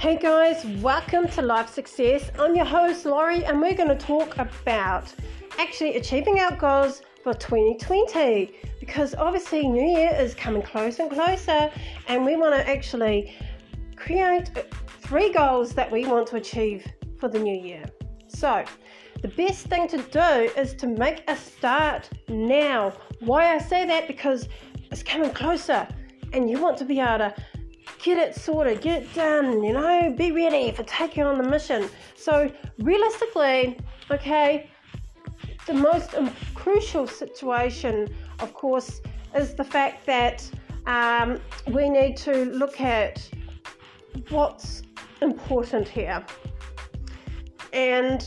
Hey guys, welcome to Life Success. I'm your host Laurie, and we're going to talk about actually achieving our goals for 2020 because obviously New Year is coming closer and closer, and we want to actually create three goals that we want to achieve for the new year. So, the best thing to do is to make a start now. Why I say that because it's coming closer, and you want to be able to get it sorted, get it done, you know, be ready for taking on the mission. So, realistically, okay, the most crucial situation, of course, is the fact that um, we need to look at what's important here. And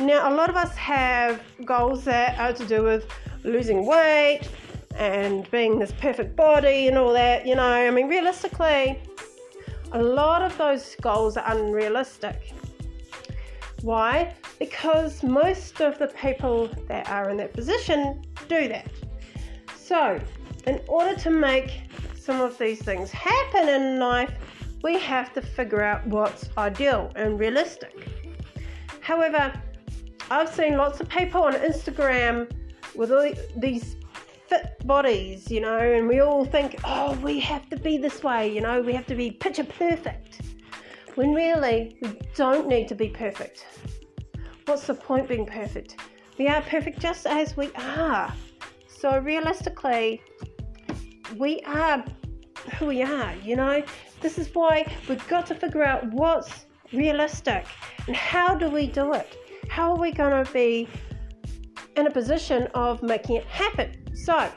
now, a lot of us have goals that are to do with losing weight, and being this perfect body and all that, you know, I mean, realistically, a lot of those goals are unrealistic. Why? Because most of the people that are in that position do that. So, in order to make some of these things happen in life, we have to figure out what's ideal and realistic. However, I've seen lots of people on Instagram with all these fit bodies, you know, and we all think, oh, we have to be this way, you know, we have to be picture perfect. When really, we don't need to be perfect. What's the point being perfect? We are perfect just as we are. So, realistically, we are who we are, you know. This is why we've got to figure out what's realistic and how do we do it? How are we going to be in a position of making it happen? So,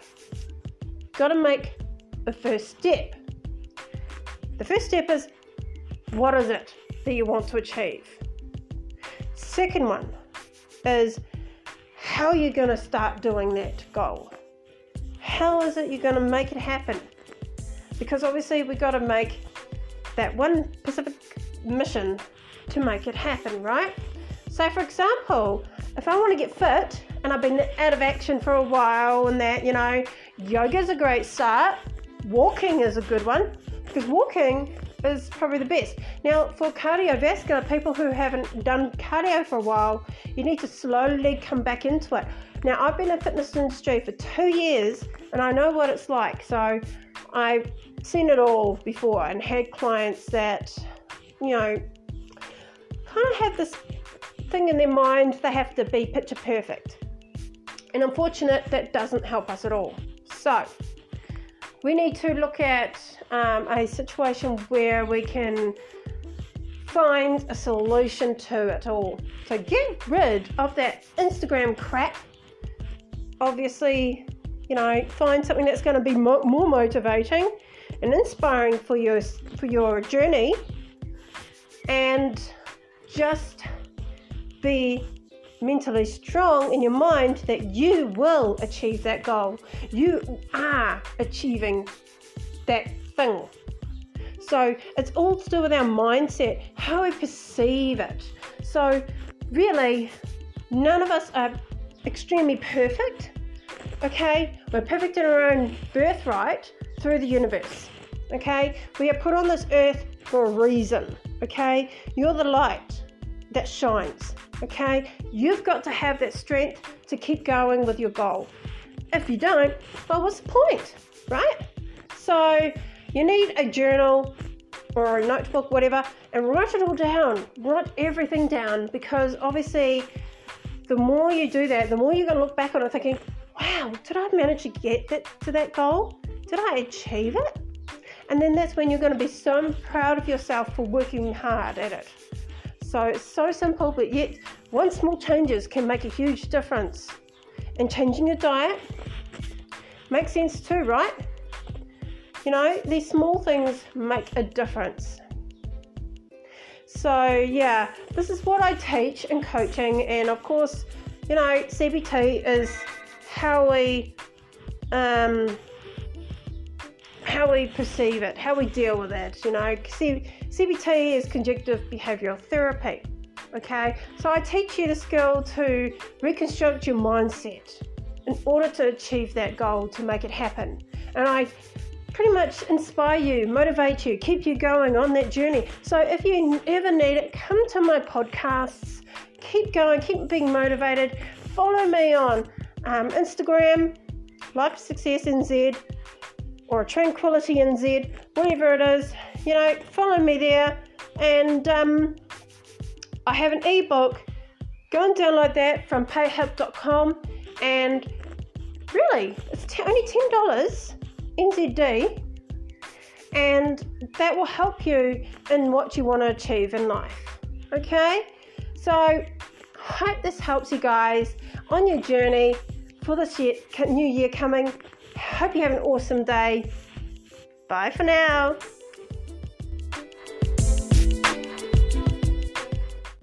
got to make the first step. The first step is what is it that you want to achieve? Second one is how are you going to start doing that goal? How is it you're going to make it happen? Because obviously, we've got to make that one specific mission to make it happen, right? So, for example, if I want to get fit, and I've been out of action for a while and that, you know, yoga is a great start. Walking is a good one because walking is probably the best. Now, for cardiovascular, people who haven't done cardio for a while, you need to slowly come back into it. Now, I've been in the fitness industry for two years and I know what it's like. So, I've seen it all before and had clients that, you know, kind of have this thing in their mind they have to be picture perfect. And unfortunate, that doesn't help us at all. So, we need to look at um, a situation where we can find a solution to it all. So, get rid of that Instagram crap. Obviously, you know, find something that's going to be mo- more motivating and inspiring for your for your journey, and just be mentally strong in your mind that you will achieve that goal. You are achieving that thing. So it's all to do with our mindset, how we perceive it. So, really, none of us are extremely perfect. Okay, we're perfect in our own birthright through the universe. Okay, we are put on this earth for a reason. Okay, you're the light that shines. Okay, you've got to have that strength to keep going with your goal. If you don't, well, what's the point, right? So, you need a journal or a notebook, whatever, and write it all down. Write everything down because obviously, the more you do that, the more you're going to look back on it thinking, wow, did I manage to get that, to that goal? Did I achieve it? And then that's when you're going to be so proud of yourself for working hard at it. So it's so simple, but yet one small changes can make a huge difference. And changing your diet makes sense too, right? You know, these small things make a difference. So, yeah, this is what I teach in coaching, and of course, you know, CBT is how we um, how we perceive it, how we deal with it. You know, C- CBT is cognitive behavioral therapy. Okay, so I teach you the skill to reconstruct your mindset in order to achieve that goal to make it happen. And I pretty much inspire you, motivate you, keep you going on that journey. So if you ever need it, come to my podcasts. Keep going, keep being motivated. Follow me on um, Instagram, Life Success NZ, or Tranquility NZ, whatever it is. You know, follow me there. And um, I have an ebook. Go and download that from payhip.com. And really, it's t- only $10 NZD. And that will help you in what you want to achieve in life. Okay? So, I hope this helps you guys on your journey for this year, new year coming. Hope you have an awesome day. Bye for now.